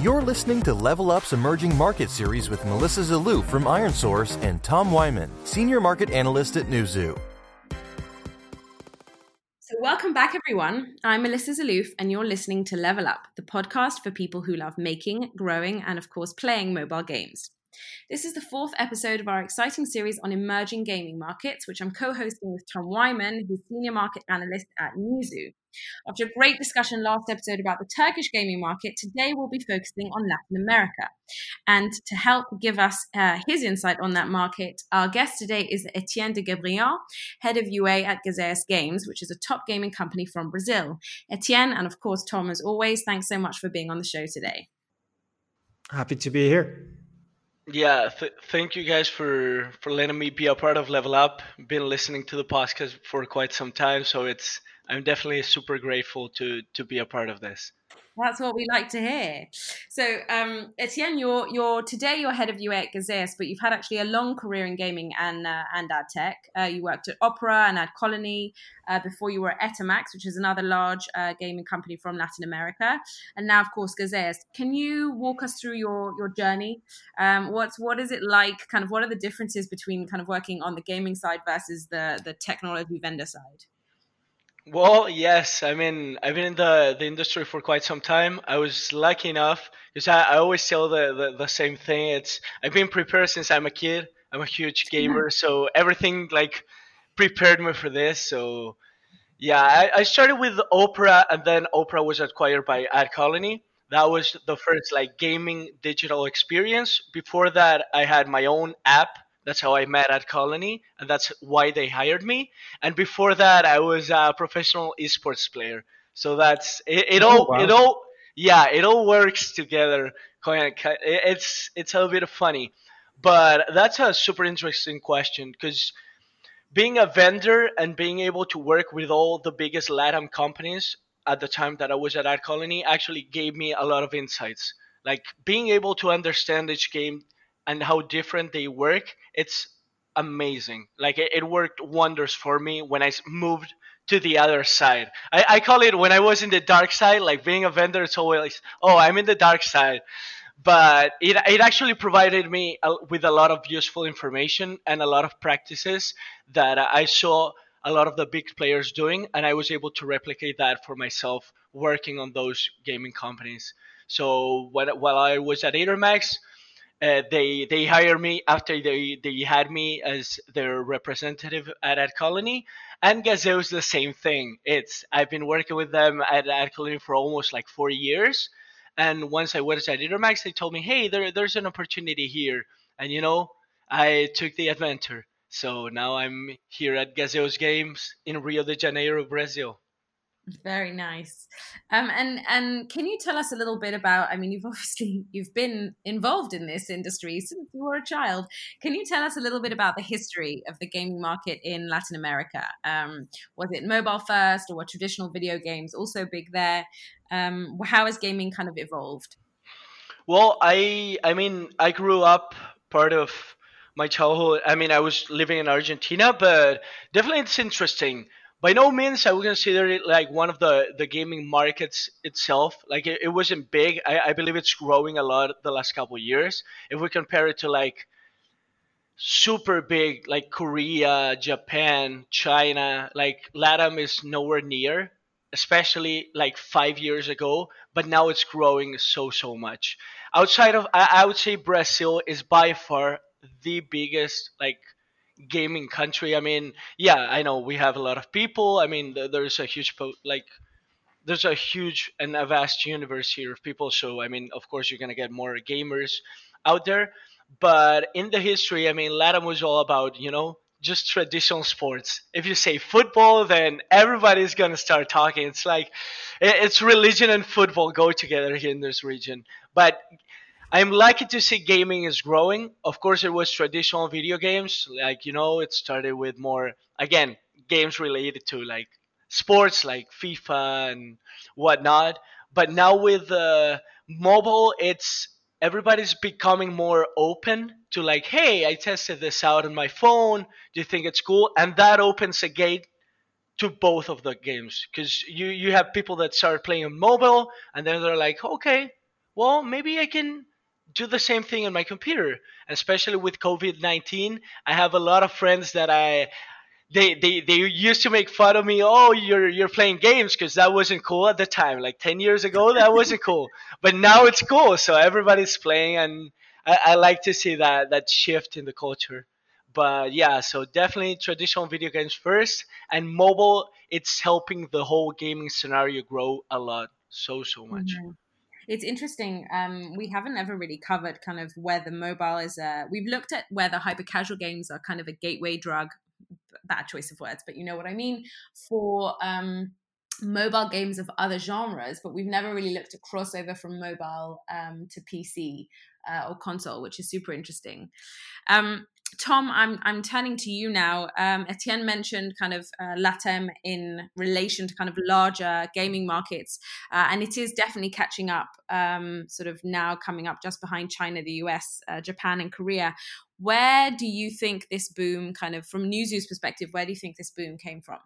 You're listening to Level Up's Emerging Market Series with Melissa Zalou from IronSource and Tom Wyman, Senior Market Analyst at Newzoo. So, welcome back, everyone. I'm Melissa Zaloof, and you're listening to Level Up, the podcast for people who love making, growing, and of course, playing mobile games. This is the fourth episode of our exciting series on emerging gaming markets, which I'm co hosting with Tom Wyman, who's Senior Market Analyst at Newzoo. After a great discussion last episode about the Turkish gaming market, today we'll be focusing on Latin America. And to help give us uh, his insight on that market, our guest today is Etienne de Gabriel, head of UA at Gazeus Games, which is a top gaming company from Brazil. Etienne, and of course, Tom, as always, thanks so much for being on the show today. Happy to be here. Yeah, th- thank you guys for for letting me be a part of Level Up. Been listening to the podcast for quite some time, so it's I'm definitely super grateful to to be a part of this. That's what we like to hear. So, um, Etienne, you're you're today you're head of UA at Gazeus, but you've had actually a long career in gaming and uh, and ad tech. Uh, you worked at Opera and AdColony uh, before you were at Etermax, which is another large uh, gaming company from Latin America, and now, of course, Gazeus. Can you walk us through your your journey? Um, what's what is it like? Kind of what are the differences between kind of working on the gaming side versus the the technology vendor side? Well, yes. I mean, I've been in the, the industry for quite some time. I was lucky enough because I, I always tell the, the, the same thing. It's I've been prepared since I'm a kid. I'm a huge gamer, so everything like prepared me for this. So yeah, I, I started with Opera, and then Opera was acquired by AdColony. That was the first like gaming digital experience. Before that, I had my own app that's how I met AdColony, and that's why they hired me. And before that, I was a professional esports player. So that's it. it oh, all. Oh, wow. It all. Yeah, it all works together. It's it's a bit funny, but that's a super interesting question because being a vendor and being able to work with all the biggest LATAM companies at the time that I was AdColony actually gave me a lot of insights. Like being able to understand each game and how different they work, it's amazing. Like it, it worked wonders for me when I moved to the other side. I, I call it when I was in the dark side, like being a vendor, it's always, oh, I'm in the dark side. But it, it actually provided me with a lot of useful information and a lot of practices that I saw a lot of the big players doing, and I was able to replicate that for myself working on those gaming companies. So when, while I was at Etermax, uh, they they hired me after they they had me as their representative at AdColony, and Gazeus the same thing. It's I've been working with them at colony for almost like four years, and once I was at Etermax, they told me, hey, there there's an opportunity here, and you know, I took the adventure. So now I'm here at Gazeus Games in Rio de Janeiro, Brazil. Very nice. Um, and and can you tell us a little bit about? I mean, you've obviously you've been involved in this industry since you were a child. Can you tell us a little bit about the history of the gaming market in Latin America? Um, was it mobile first, or were traditional video games also big there? Um, how has gaming kind of evolved? Well, I I mean, I grew up part of my childhood. I mean, I was living in Argentina, but definitely it's interesting by no means I would consider it like one of the the gaming markets itself. Like it, it wasn't big. I, I believe it's growing a lot the last couple years. If we compare it to like super big like Korea, Japan, China, like LATAM is nowhere near, especially like five years ago. But now it's growing so so much. Outside of I, I would say Brazil is by far the biggest like gaming country. I mean, yeah, I know we have a lot of people. I mean, there's a huge po- like there's a huge and a vast universe here of people. So I mean, of course, you're gonna get more gamers out there. But in the history, I mean, LATAM was all about you know just traditional sports. If you say football, then everybody's gonna start talking. It's like it's religion and football go together here in this region. But I'm lucky to see gaming is growing. Of course, it was traditional video games. Like, you know, it started with more, again, games related to like sports like FIFA and whatnot. But now with uh, mobile, it's everybody's becoming more open to like, hey, I tested this out on my phone. Do you think it's cool? And that opens a gate to both of the games because you you have people that start playing on mobile and then they're like, okay, well, maybe I can do the same thing on my computer. Especially with COVID 19, I have a lot of friends that I they, they they used to make fun of me. Oh, you're you're playing games because that wasn't cool at the time. Like ten years ago, that wasn't cool, but now it's cool. So everybody's playing, and I, I like to see that that shift in the culture. But yeah, so definitely traditional video games first, and mobile. It's helping the whole gaming scenario grow a lot, so so much. Mm-hmm it's interesting. Um, we haven't ever really covered kind of where the mobile is. A, we've looked at where the hyper casual games are kind of a gateway drug bad choice of words, but you know what I mean, for um, mobile games of other genres, but we've never really looked at crossover from mobile um, to PC uh, or console, which is super interesting. Um, Tom, I'm I'm turning to you now. Um, Etienne mentioned kind of uh, in relation to kind of larger gaming markets, uh, and it is definitely catching up. Um, sort of now coming up just behind China, the US, uh, Japan, and Korea. Where do you think this boom, kind of from Newzoo's perspective, where do you think this boom came from?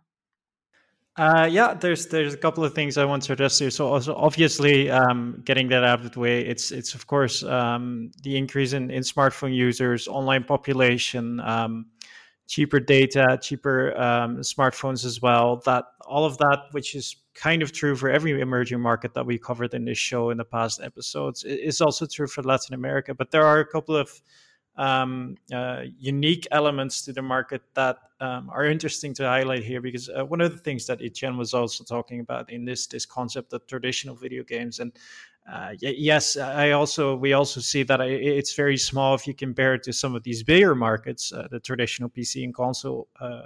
Uh, yeah, there's there's a couple of things I want to address here. So also obviously, um, getting that out of the way, it's it's of course um, the increase in, in smartphone users, online population, um, cheaper data, cheaper um, smartphones as well. That all of that, which is kind of true for every emerging market that we covered in this show in the past episodes, is also true for Latin America. But there are a couple of um, uh, unique elements to the market that um, are interesting to highlight here because uh, one of the things that Etienne was also talking about in this this concept of traditional video games and uh, yes, I also we also see that it's very small if you compare it to some of these bigger markets, uh, the traditional PC and console uh,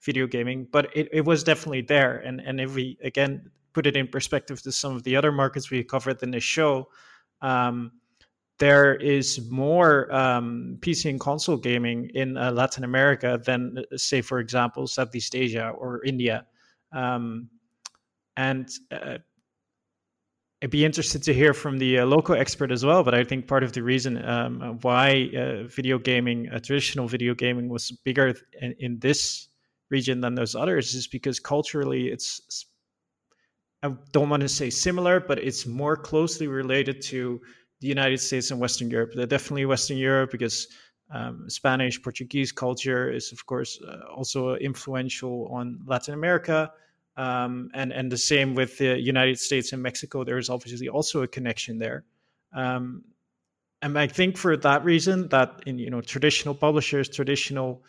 video gaming. But it, it was definitely there, and and if we again put it in perspective to some of the other markets we covered in this show, um, there is more um, PC and console gaming in uh, Latin America than, uh, say, for example, Southeast Asia or India. Um, and uh, I'd be interested to hear from the uh, local expert as well. But I think part of the reason um, why uh, video gaming, uh, traditional video gaming, was bigger in, in, this region than those others is because culturally it's, I don't want to say similar, but it's more closely related to the United States and Western Europe. They're definitely Western Europe because um, Spanish, Portuguese culture is, of course, uh, also influential on Latin America. Um, and and the same with the United States and Mexico. There is obviously also a connection there. Um, and I think for that reason, that in you know traditional publishers, traditional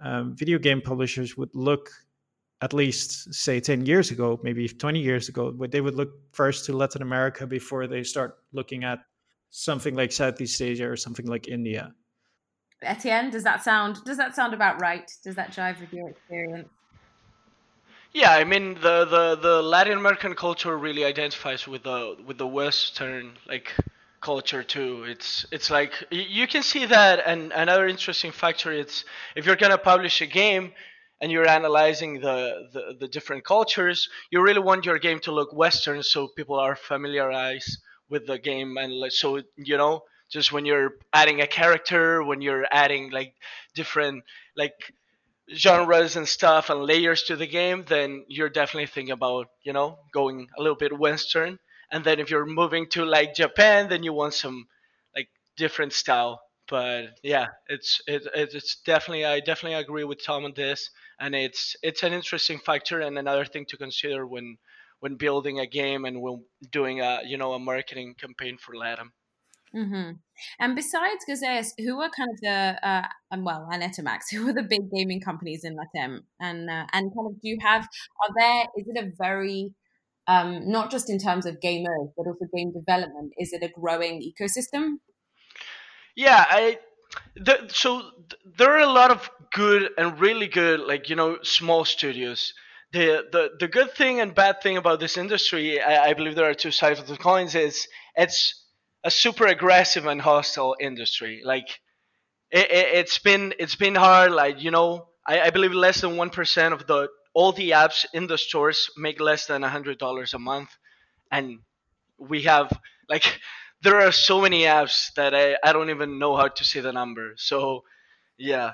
um, video game publishers would look at least say 10 years ago maybe 20 years ago but they would look first to latin america before they start looking at something like Southeast Asia or something like India. Etienne, does that sound does that sound about right? Does that jive with your experience? Yeah, I mean the, the, the Latin American culture really identifies with the with the Western like culture too. It's it's like you can see that, and another interesting factor it's if you're gonna publish a game and you're analyzing the, the, the different cultures, you really want your game to look Western so people are familiarized with the game and like so you know just when you're adding a character when you're adding like different like genres and stuff and layers to the game then you're definitely thinking about you know going a little bit western. And then if you're moving to like japan then you want some like different style. But yeah it's it, it's definitely i definitely agree with tom on this. And it's it's an interesting factor and another thing to consider when when building a game and when doing a you know a marketing campaign for LATAM. Mm-hmm. And besides Gazeus, who are kind of the uh, um, well, and Etermax, who are the big gaming companies in LATAM? And uh, and kind of do you have are there is it a very um, not just in terms of gamers but also game development? Is it a growing ecosystem? Yeah, I the, so there are a lot of good and really good like you know small studios the, the the good thing and bad thing about this industry, I, I believe there are two sides of the coins. Is it's a super aggressive and hostile industry. Like it, it, has been it's been hard. Like you know, I, I believe less than one percent of the all the apps in the stores make less than a hundred dollars a month, and we have like there are so many apps that I, I don't even know how to say the number. So yeah,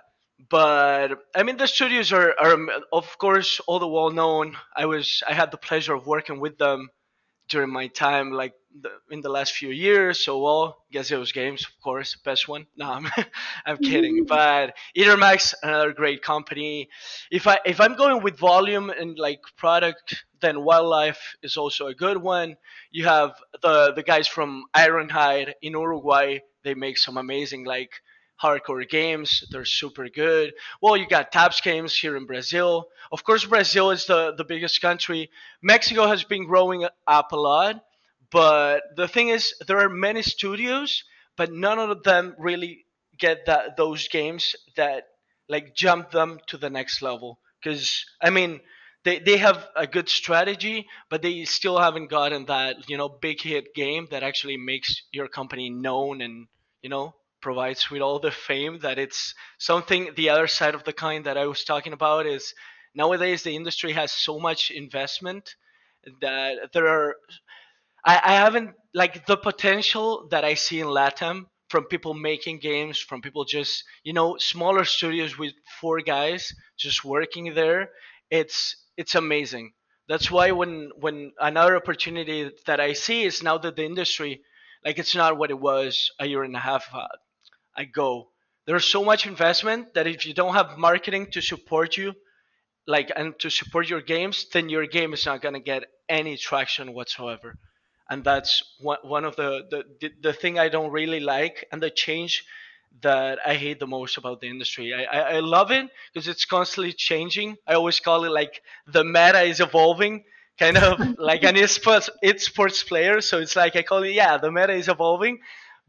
but I mean the studios are, are of course all the well known. I was I had the pleasure of working with them during my time like the, in the last few years. So well, those Games, of course, best one. No, I'm, I'm kidding. Mm-hmm. But Etermax, another great company. If I if I'm going with volume and like product, then Wildlife is also a good one. You have the the guys from Ironhide in Uruguay. They make some amazing like hardcore games. They're super good. Well, you got Tapps Games here in Brazil. Of course, Brazil is the, the biggest country. Mexico has been growing up a lot. But the thing is, there are many studios, but none of them really get that those games that like jump them to the next level. Because I mean, they they have a good strategy, but they still haven't gotten that you know big hit game that actually makes your company known and you know provides with all the fame that it's something the other side of the coin that I was talking about is nowadays the industry has so much investment that there are I, I haven't like the potential that I see in Latam from people making games, from people just you know smaller studios with four guys just working there. It's it's amazing. That's why when when another opportunity that I see is now that the industry like it's not what it was a year and a half uh, I go. There's so much investment that if you don't have marketing to support you, like and to support your games, then your game is not gonna get any traction whatsoever. And that's one one of the the the, the thing I don't really like and the change that I hate the most about the industry. I, I, I love it because it's constantly changing. I always call it like the meta is evolving, kind of like an esports, esports player. So it's like I call it, yeah, the meta is evolving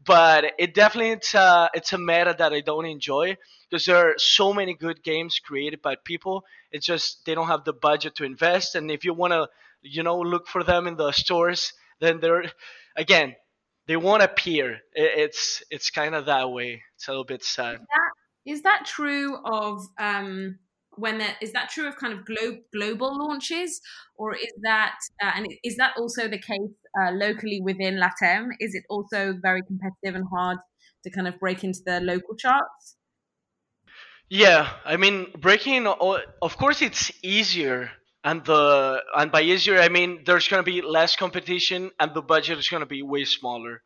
but it definitely it's a it's a meta that I don't enjoy because there are so many good games created by people. It's just they don't have the budget to invest, and if you want to, you know, look for them in the stores, then they're again they won't appear. It's it's kind of that way. It's a little bit sad. Is that, is that true of um, when there is that true of kind of glo- global launches, or is that uh, and is that also the case uh, locally within Latam? Is it also very competitive and hard to kind of break into the local charts? Yeah, I mean breaking. Of course, it's easier, and the and by easier I mean there's going to be less competition, and the budget is going to be way smaller.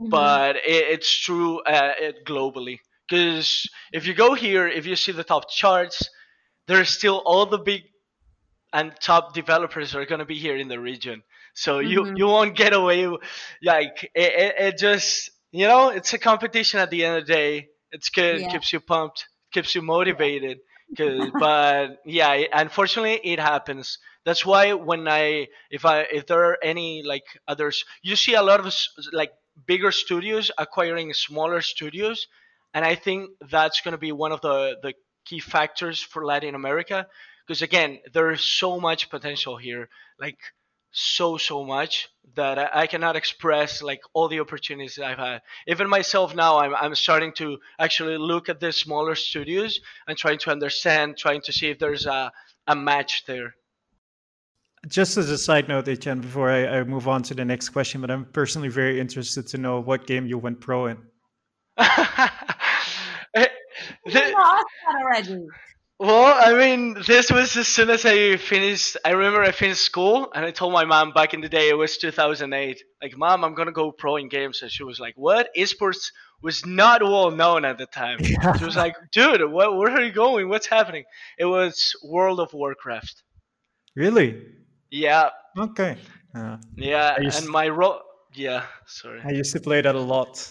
Mm-hmm. But it, it's true uh, it globally because if you go here, if you see the top charts, there's still all the big and top developers are going to be here in the region. So mm-hmm. you you won't get away. Like it, it, it, just you know it's a competition at the end of the day. It's good. Yeah. Keeps you pumped. Keeps you motivated. But yeah, unfortunately it happens. That's why when I if I if there are any like others, you see a lot of like bigger studios acquiring smaller studios, and I think that's going to be one of the the key factors for Latin America because again there is so much potential here like so so much that I, I, cannot express like all the opportunities I've had. Even myself now, I'm I'm starting to actually look at the smaller studios and trying to understand, trying to see if there's a a match there. Just as a side note, Etienne, before I, I move on to the next question, but I'm personally very interested to know what game you went pro in. Eh, you that already. Well, I mean, this was as soon as I finished. I remember I finished school, and I told my mom back in the day it was 2008. Like, mom, I'm gonna go pro in games, and she was like, "What? Esports was not well known at the time." Yeah. She was like, "Dude, what, where are you going? What's happening?" It was World of Warcraft. Really? Yeah. Okay. Uh, yeah, and my role. Yeah, sorry. I used to play that a lot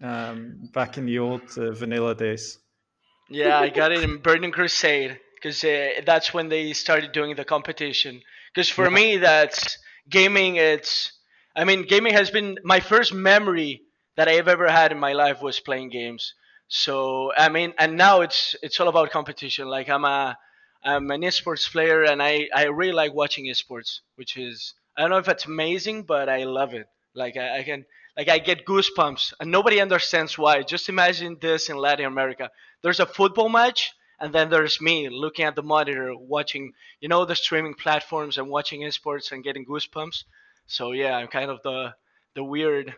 um, back in the old uh, vanilla days. Yeah, I got it in Burning Crusade because uh, that's when they started doing the competition. Because for yeah. me, that's gaming. It's, I mean, gaming has been my first memory that I've ever had in my life was playing games. So I mean, and now it's it's all about competition. Like I'm a I'm an esports player, and I I really like watching esports, which is I don't know if it's amazing, but I love it. Like I, I can like I get goosebumps, and nobody understands why. Just imagine this in Latin America. There's a football match, and then there's me looking at the monitor, watching, you know, the streaming platforms and watching esports and getting goosebumps. So yeah, I'm kind of the the weird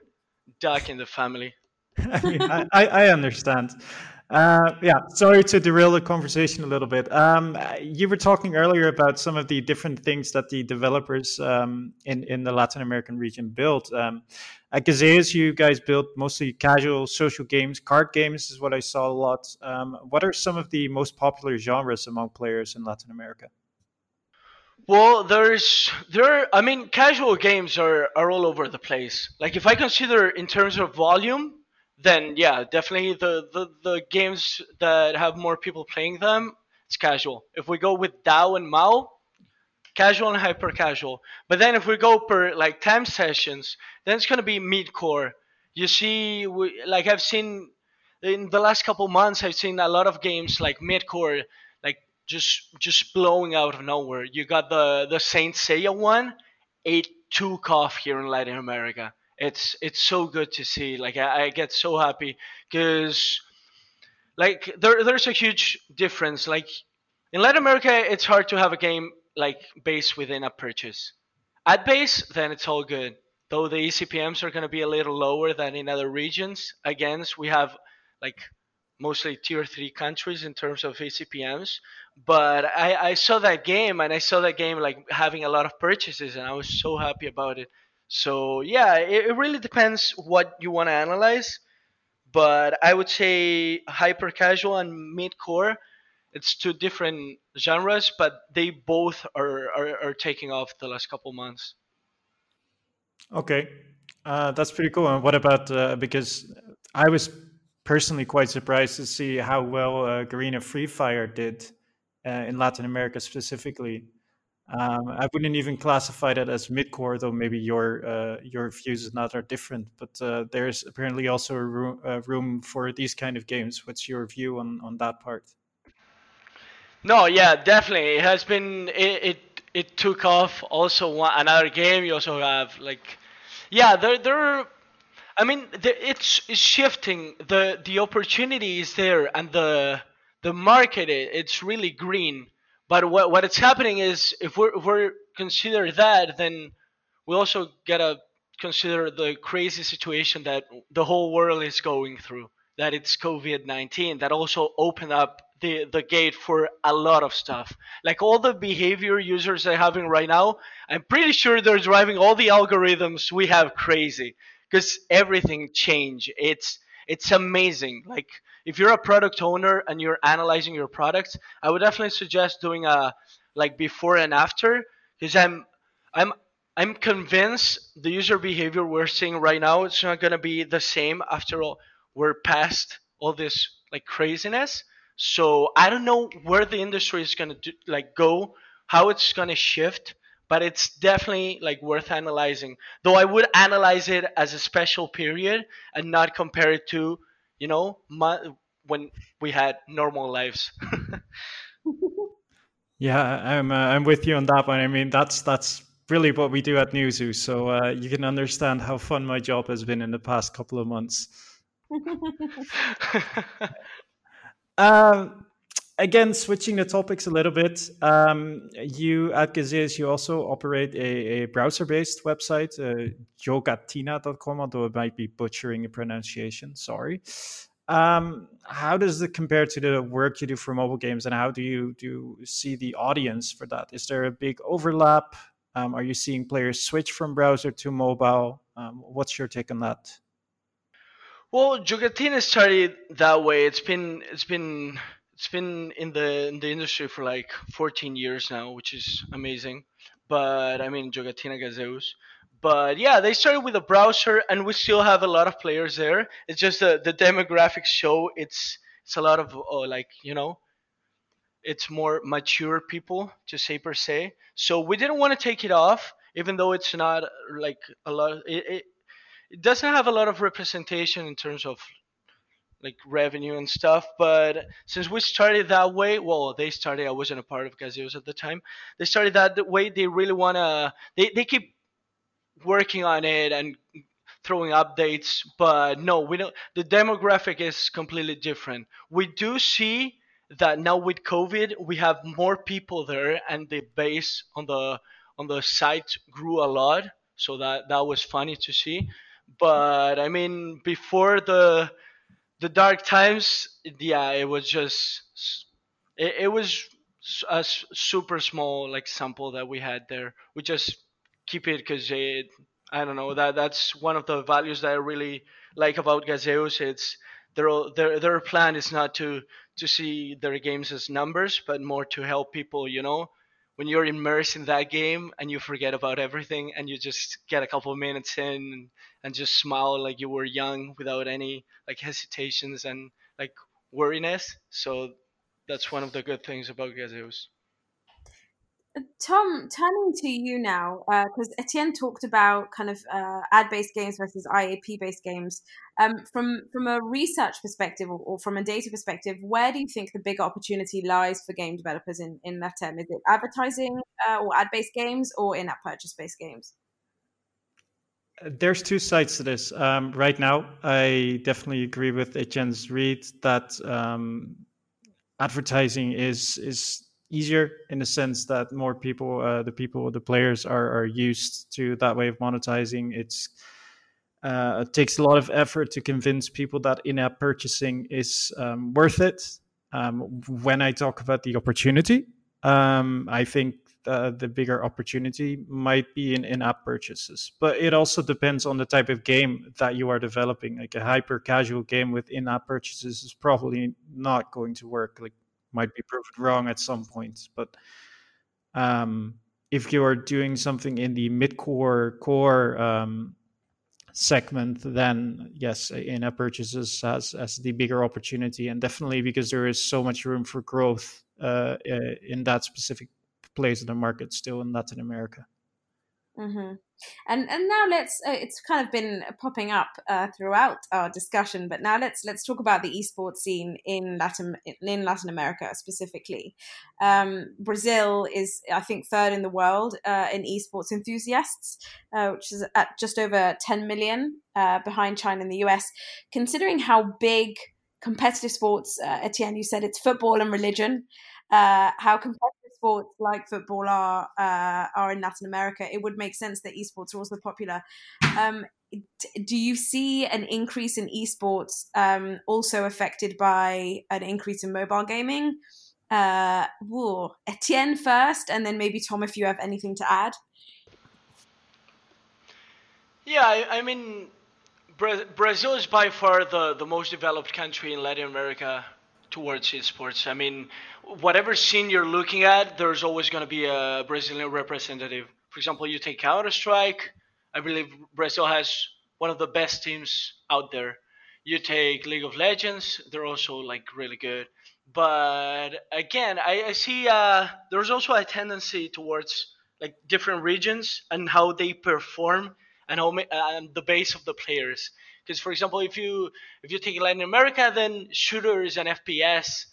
duck in the family. I mean, I, I understand. Uh, yeah, sorry to derail the conversation a little bit. Um, you were talking earlier about some of the different things that the developers um, in in the Latin American region built. Um, at Gazeus, you guys built mostly casual social games, card games is what I saw a lot. Um, what are some of the most popular genres among players in Latin America? Well, there's there. I mean, casual games are are all over the place. Like if I consider in terms of volume, then yeah, definitely the, the, the games that have more people playing them, it's casual. If we go with DAU and MAU, casual and hyper casual. But then if we go per like time sessions, then it's gonna be mid-core. You see, we, like I've seen in the last couple months, I've seen a lot of games like mid-core, like just just blowing out of nowhere. You got the the Saint Seiya one, it took off here in Latin America it's it's so good to see. Like I, I get so happy because like there there's a huge difference. Like in Latin America, it's hard to have a game like based within a purchase. At base, then it's all good. Though the ECPMs are going to be a little lower than in other regions. Again, we have like mostly tier three countries in terms of ECPMs. But I, I saw that game and I saw that game like having a lot of purchases and I was so happy about it. So yeah, it, it really depends what you want to analyze. But I would say hyper casual and mid core, it's two different genres, but they both are, are, are taking off the last couple months. Okay, uh, that's pretty cool. And what about uh, because I was personally quite surprised to see how well uh, Garena Free Fire did uh, in Latin America specifically. Um, I wouldn't even classify that as mid-core, though maybe your uh, your views and that are different. But uh, there's apparently also a room, room, for these kind of games. What's your view on, on that part? No, yeah, definitely. It has been it it, it took off. Also, one, another game. You also have like, yeah, there there. I mean, it's, it's shifting. the The opportunity is there, and the the market it's really green but what what it's happening is if we're if we're consider that, then we also gotta consider the crazy situation that the whole world is going through. That it's COVID nineteen that also opened up the the gate for a lot of stuff. Like all the behavior users are having right now, I'm pretty sure they're driving all the algorithms we have crazy because everything changed. It's it's amazing. Like if you're a product owner and you're analyzing your products, I would definitely suggest doing a like before and after because I'm I'm I'm convinced the user behavior we're seeing right now it's not gonna be the same after all we're past all this like craziness. So I don't know where the industry is gonna like go, how it's gonna shift, but it's definitely like worth analyzing. Though I would analyze it as a special period and not compare it to you know, when we had normal lives. yeah, I'm uh, I'm with you on that one. I mean, that's that's really what we do at Newzoo. So uh, you can understand how fun my job has been in the past couple of months. um, again, switching the topics a little bit, um, you at Gazeus, you also operate a, a browser-based website, uh, jogatina.com, although I might be butchering the pronunciation. Sorry. Um, how does it compare to the work you do for mobile games, and how do you do see the audience for that? Is there a big overlap? Um, are you seeing players switch from browser to mobile? Um, what's your take on that? Well, Jogatina started that way. It's been it's been it's been in the in the industry for like 14 years now, which is amazing. But I mean, Jogatina Gazeus. But yeah, they started with a browser, and we still have a lot of players there. It's just the the demographics show it's it's a lot of uh, like you know, it's more mature people to say per se. So we didn't want to take it off, even though it's not like a lot. It, it, it doesn't have a lot of representation in terms of like revenue and stuff. But since we started that way, well, they started. I wasn't a part of Gazeus at the time. They started that way. They really wanna. They they keep working on it and throwing updates. But no, we don't. The demographic is completely different. We do see that now with COVID, we have more people there, and the base on the on the site grew a lot. So that that was funny to see But I mean, before the the dark times, yeah, it was just it, it was a super small like sample that we had there. We just keep it because it I don't know that that's one of the values that I really like about Gazeus. It's their their their plan is not to to see their games as numbers, but more to help people. You know, when you're immersed in that game and you forget about everything and you just get a couple of minutes in and just smile like you were young without any like hesitations and like worriness. So that's one of the good things about Gazeus. Tom, turning to you now, because uh, Etienne talked about kind of uh, ad-based games versus IAP-based games. Um, from from a research perspective or, or, from a data perspective, where do you think the bigger opportunity lies for game developers in in that term? Is it advertising uh, or ad-based games, or in-app purchase-based games? There's two sides to this. Um, right now, I definitely agree with Etienne's read that um, advertising is is easier in the sense that more people, uh, the people, the players are, are used to that way of monetizing. It's uh, it takes a lot of effort to convince people that in-app purchasing is um, worth it. Um, when I talk about the opportunity, um, I think uh, the bigger opportunity might be in in-app purchases, but it also depends on the type of game that you are developing. Like a hyper-casual game with in-app purchases is probably not going to work. Like might be proved wrong at some point. But um, if you are doing something in the mid-core core um, segment, then yes, in-app purchases has, has the bigger opportunity, and definitely because there is so much room for growth uh, in that specific place in the market still in Latin America. Mm-hmm. And and now let's uh, it's kind of been popping up uh, throughout our discussion, but now let's let's talk about the esports scene in Latin in Latin America specifically. Um, Brazil is I think third in the world uh, in esports enthusiasts, uh, which is at just over 10 million uh, behind China and the US. Considering how big competitive sports, uh, Etienne, you said it's football and religion. how competitive sports like football are uh, are in Latin America, it would make sense that esports are also popular. Um, do you see an increase in esports um, also affected by an increase in mobile gaming? Uh, whoa. Etienne first, and then maybe Tom, if you have anything to add. Yeah, I, I mean, Brazil is by far the, the most developed country in Latin America towards esports. I mean, whatever scene you're looking at, there's always going to be a Brazilian representative. For example, you take Counter Strike. I believe Brazil has one of the best teams out there. You take League of Legends, they're also like really good. But again, I, I see uh, there's also a tendency towards like different regions and how they perform and how and the base of the players. Because for example, if you if you take Latin America, then shooters and FPS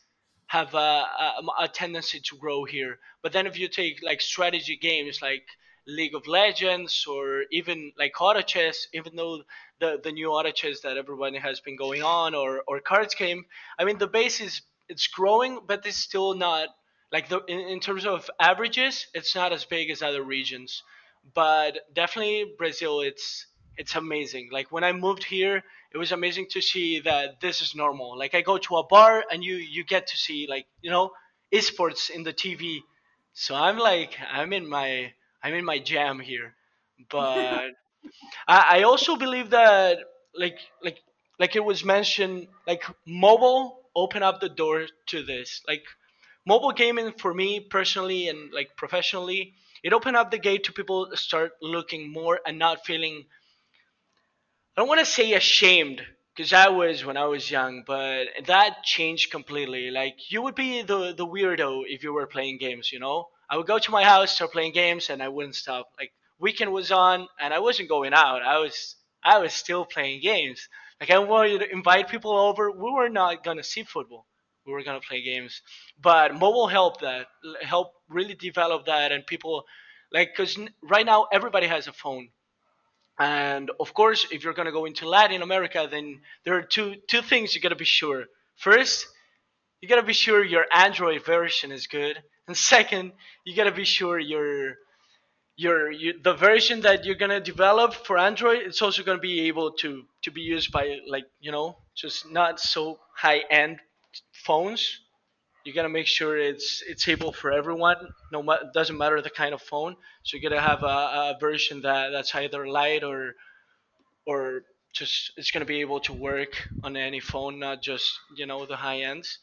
have a, a, a, tendency to grow here. But then if you take like strategy games like League of Legends or even like auto chess, even though the, the new auto chess that everybody has been going on or, or cards game, I mean the base is it's growing, but it's still not like the in, in terms of averages, it's not as big as other regions. But definitely Brazil, it's it's amazing. Like when I moved here, it was amazing to see that this is normal. Like I go to a bar and you you get to see like you know esports in the TV. So I'm like I'm in my I'm in my jam here. But I, I also believe that like like like it was mentioned like mobile open up the door to this. Like mobile gaming for me personally and like professionally, it opened up the gate to people start looking more and not feeling I don't want to say ashamed because I was when I was young, but that changed completely. Like you would be the the weirdo if you were playing games, you know. I would go to my house, start playing games, and I wouldn't stop. Like weekend was on, and I wasn't going out. I was I was still playing games. Like I wanted to invite people over. We were not gonna see football. We were gonna play games. But mobile helped that, helped really develop that, and people like because right now everybody has a phone and of course, if you're going to go into Latin America, then there are two two things you got to be sure. First, you got to be sure your Android version is good, and second, you got to be sure your your you, the version that you're gonna develop for Android, it's also gonna be able to to be used by like you know just not so high end phones. You gotta make sure it's it's able for everyone. No, doesn't matter the kind of phone. So you gotta have a, a version that that's either light or or just it's gonna be able to work on any phone, not just you know the high ends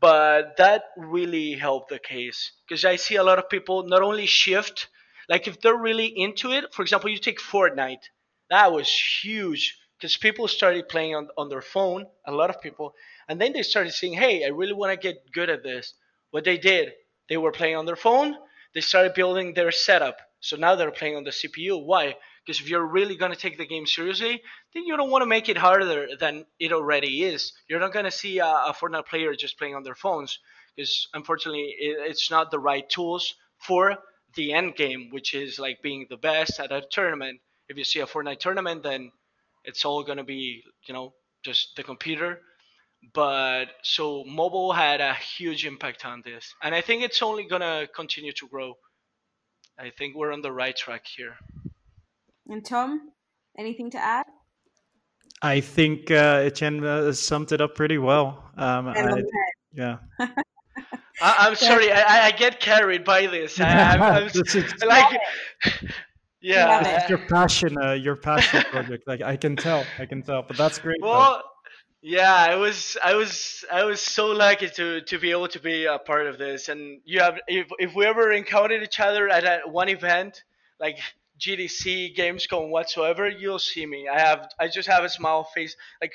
but that really helped the case because I see a lot of people not only shift like if they're really into it, for example, you take Fortnite. That was huge because people started playing on, on their phone, a lot of people, and then they started saying, hey, I really want to get good at this. What they did, they were playing on their phone, they started building their setup. So now they're playing on the CPU. Why? Because if you're really going to take the game seriously, then you don't want to make it harder than it already is. You're not going to see a, a Fortnite player just playing on their phones because unfortunately it, it's not the right tools for the end game, which is like being the best at a tournament. If you see a Fortnite tournament, then it's all gonna be you know just the computer. But so mobile had a huge impact on this, and I think it's only gonna continue to grow. I think we're on the right track here. And Tom, anything to add? I think uh, Etienne uh, summed it up pretty well. Um, I, yeah. I, am sorry, I, I, get carried by this. I, am like, yeah, it's your passion, uh, your passion project. Like I can tell, I can tell, but that's great. Well, though. Yeah, I was, I was, I was so lucky to to be able to be a part of this. And you have, if if we ever encountered each other at a, one event, like GDC, Gamescom, whatsoever, you'll see me. I have, I just have a smile face, like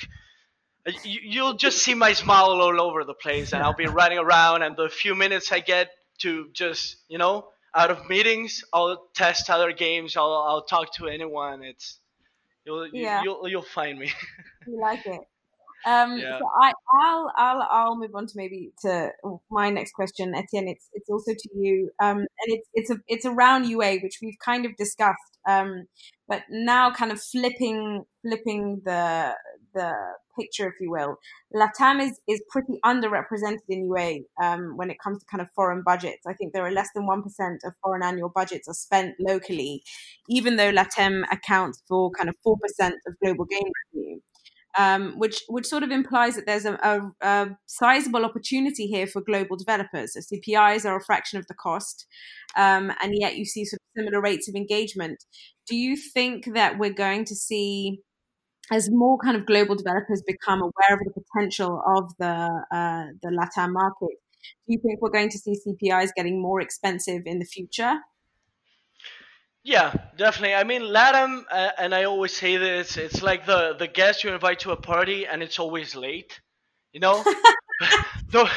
uh, you'll just see my smile all over the place and i'll be running around and the few minutes i get to just you know out of meetings i'll test other games i'll, I'll talk to anyone it's you'll yeah. you'll you'll find me you like it um yeah. so i i'll i'll i'll move on to maybe to my next question etienne it's it's also to you um and it's it's a it's around ua which we've kind of discussed um but now kind of flipping flipping the the picture, if you will, Latam is, is pretty underrepresented in UA um, when it comes to kind of foreign budgets. I think there are less than 1% of foreign annual budgets are spent locally, even though Latam accounts for kind of 4% of global game revenue. Um, which which sort of implies that there's a, a, a, sizable opportunity here for global developers. CPIs are a fraction of the cost, um, and yet you see sort of similar rates of engagement. Do you think that we're going to see as more kind of global developers become aware of the potential of the uh, the Latam market, do you think we're going to see CPIs getting more expensive in the future? Yeah, definitely. I mean, LATAM, uh, and I always say this, it's like the, the guest you invite to a party and it's always late. You know? the,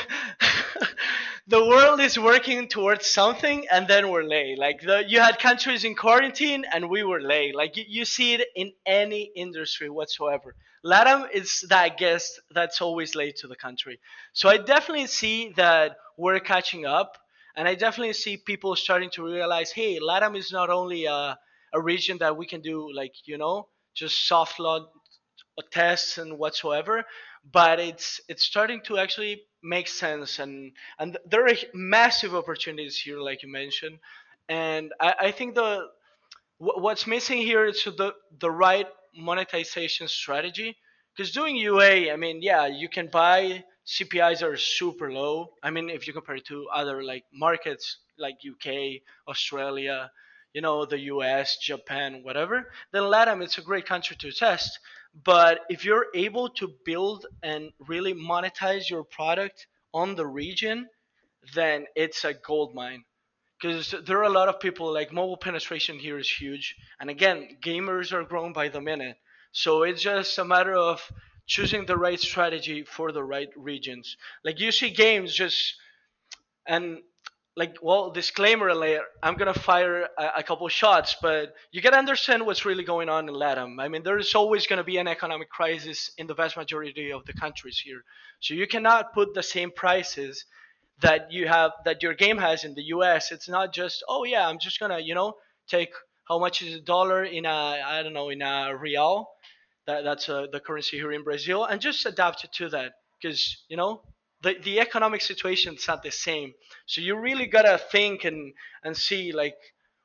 the world is working towards something and then we're late. Like the, you had countries in quarantine and we were late. Like you, you see it in any industry whatsoever. LATAM is that guest that's always late to the country. So I definitely see that we're catching up and I definitely see people starting to realize, hey, LATAM is not only a, a region that we can do like, you know, just soft launch tests and whatsoever, but it's it's starting to actually make sense. And and there are massive opportunities here like you mentioned. And i, I think the what's missing here is the the right monetization strategy. Because doing ua i mean yeah you can buy cpis are super low i mean if you compare it to other like markets like uk australia you know the us japan whatever then latam it's a great country to test but if you're able to build and really monetize your product on the region, then it's a gold mine. Because there are a lot of people like mobile penetration here is huge. And again, gamers are growing by the minute. So it's just a matter of choosing the right strategy for the right regions. Like you see games just and like well disclaimer layer i'm gonna fire a, a, couple shots but you gotta understand what's really going on in latam. I mean there's always gonna be an economic crisis in the vast majority of the countries here. So you cannot put the same prices that you have that your game has in the us it's not just oh yeah i'm just gonna you know take how much is a dollar in a i don't know in a real that, that's uh, the currency here in brazil and just adapt to that because you know the, the economic situation is not the same. So you really gotta think and and see like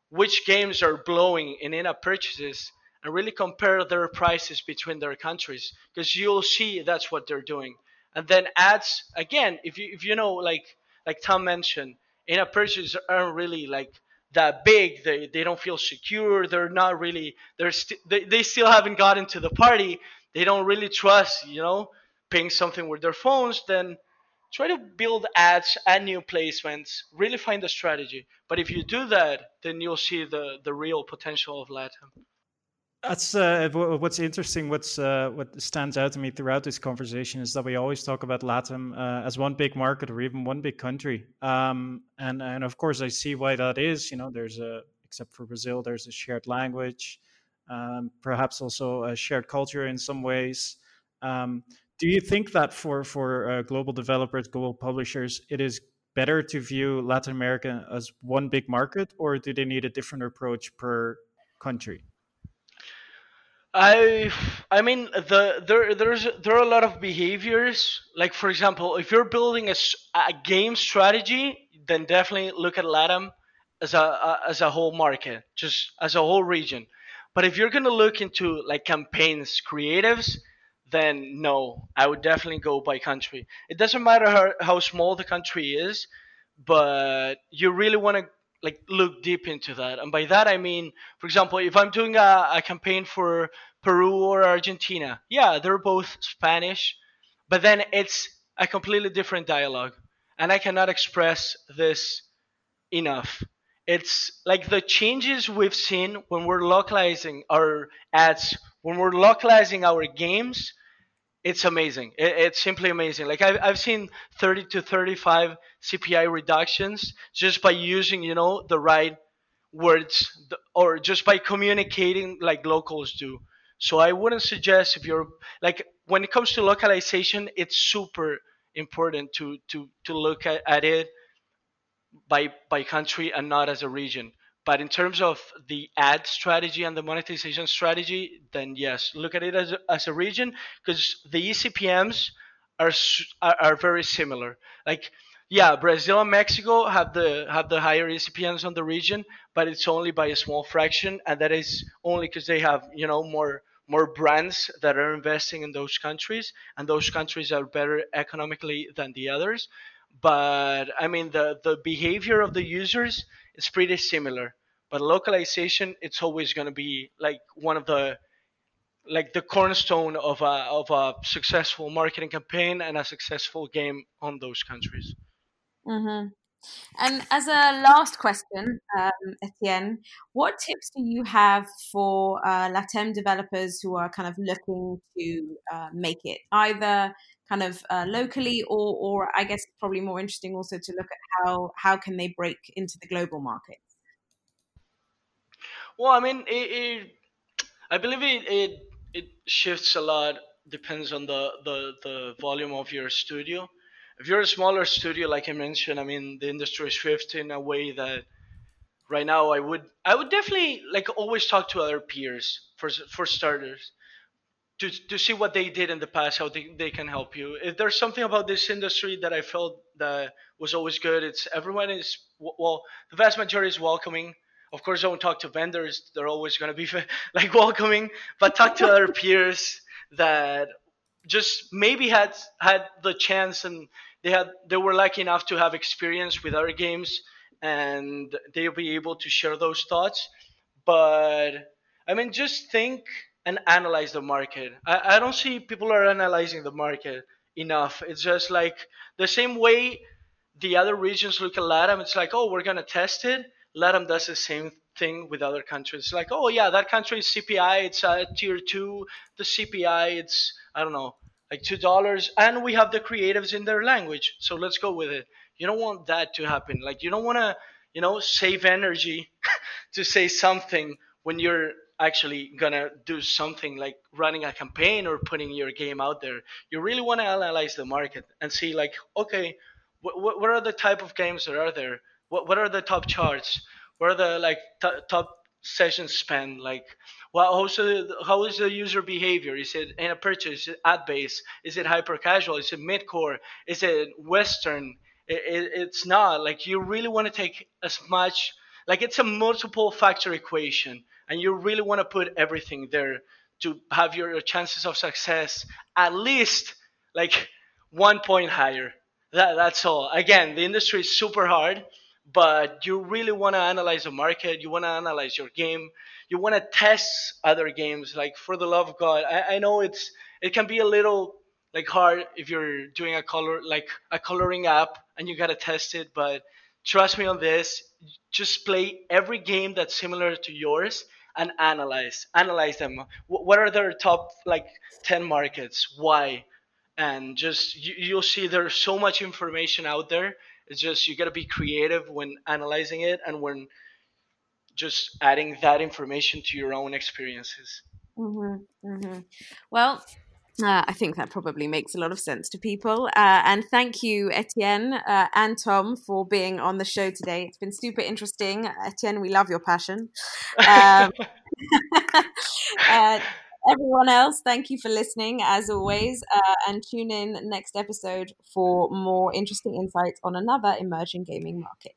which games are blowing in in-app purchases and really compare their prices between their countries because you'll see that's what they're doing and then ads again if you if you know like like tom mentioned in-app purchases aren't really like that big they, they don't feel secure they're not really they're st- they, they still haven't gotten to the party they don't really trust you know paying something with their phones then try to build ads and new placements really find a strategy. But if you do that then you'll see the the real potential of latam that's uh, what's interesting. What's uh, what stands out to me throughout this conversation is that we always talk about LATAM uh, as one big market or even one big country. Um, and and of course, I see why that is. You know, there's a except for Brazil, there's a shared language, um, perhaps also a shared culture in some ways. Um, do you think that for for uh, global developers, global publishers, it is better to view Latin America as one big market, or do they need a different approach per country? I I mean the there there's there are a lot of behaviors. Like for example if you're building a, a game strategy then definitely look at LATAM as a, a as a whole market just as a whole region. But if you're gonna look into like campaigns creatives then no I would definitely go by country. It doesn't matter how, how small the country is but you really want to like look deep into that. And by that i mean for example if i'm doing a, a campaign for peru or argentina yeah they're both spanish but then it's a completely different dialogue and i cannot express this enough it's like the changes we've seen when we're localizing our ads when we're localizing our games it's amazing. It's simply amazing. Like I've, I've seen 30 to 35 CPI reductions just by using, you know, the right words or just by communicating like locals do. So I wouldn't suggest if you're like when it comes to localization, it's super important to to to look at, at it by by country and not as a region. But in terms of the ad strategy and the monetization strategy, then yes, look at it as a, as a region because the eCPMs are, are are very similar. Like yeah, Brazil and Mexico have the have the higher eCPMs on the region, but it's only by a small fraction, and that is only because they have you know more more brands that are investing in those countries, and those countries are better economically than the others. But I mean, the the behavior of the users is pretty similar but localization it's always going to be like one of the like the cornerstone of a of a successful marketing campaign and a successful game on those countries. Mm-hmm. And as a last question, um, Etienne, what tips do you have for uh, Latam developers who are kind of looking to uh, make it either kind of uh, locally or, or I guess probably more interesting also to look at how how can they break into the global market? Well, I mean, it, it I believe it, it it shifts a lot. Depends on the, the the volume of your studio. If you're a smaller studio, like I mentioned, I mean, the industry is shifting in a way that right now I would I would definitely like always talk to other peers for for starters to to see what they did in the past, how they, they can help you. If there's something about this industry that I felt that was always good, it's everyone is well, the vast majority is welcoming of course don't talk to vendors they're always going to be like welcoming but talk to other peers that just maybe had had the chance and they had they were lucky enough to have experience with other games and they'll be able to share those thoughts. But i mean just think and analyze the market. I, I don't see people are analyzing the market enough. It's just like the same way the other regions look at latam it's like oh we're going to test it LATAM does the same thing with other countries. Like, oh yeah, that country is CPI, it's uh, tier two. The CPI, it's I don't know, like two dollars, and we have the creatives in their language. So let's go with it. You don't want that to happen. Like, you don't want to, you know, save energy to say something when you're actually gonna do something like running a campaign or putting your game out there. You really want to analyze the market and see, like, okay, what, what are the type of games that are there? What what are the top charts? What are the like t- top sessions spent? Like, well, the, how is the user behavior? Is it in-app purchase? Is it ad based? Is it hyper casual? Is it mid core? Is it Western? It, it, it's not like you really want to take as much like it's a multiple factor equation, and you really want to put everything there to have your chances of success at least like one point higher. That, that's all. Again, the industry is super hard, but you really want to analyze the market. You want to analyze your game. You want to test other games. Like for the love of God, I, I know it's it can be a little like hard if you're doing a color like a coloring app and you gotta test it. But trust me on this. Just play every game that's similar to yours and analyze analyze them. What are their top like ten markets? Why? and just you, you'll see there's so much information out there it's just you got to be creative when analyzing it and when just adding that information to your own experiences mm-hmm, mm-hmm. well uh, I think that probably makes a lot of sense to people. Uh, and thank you, Etienne uh, and Tom, for being on the show today. It's been super interesting. Etienne, we love your passion. Um, uh, everyone else, thank you for listening as always. Uh, and tune in next episode for more interesting insights on another emerging gaming market.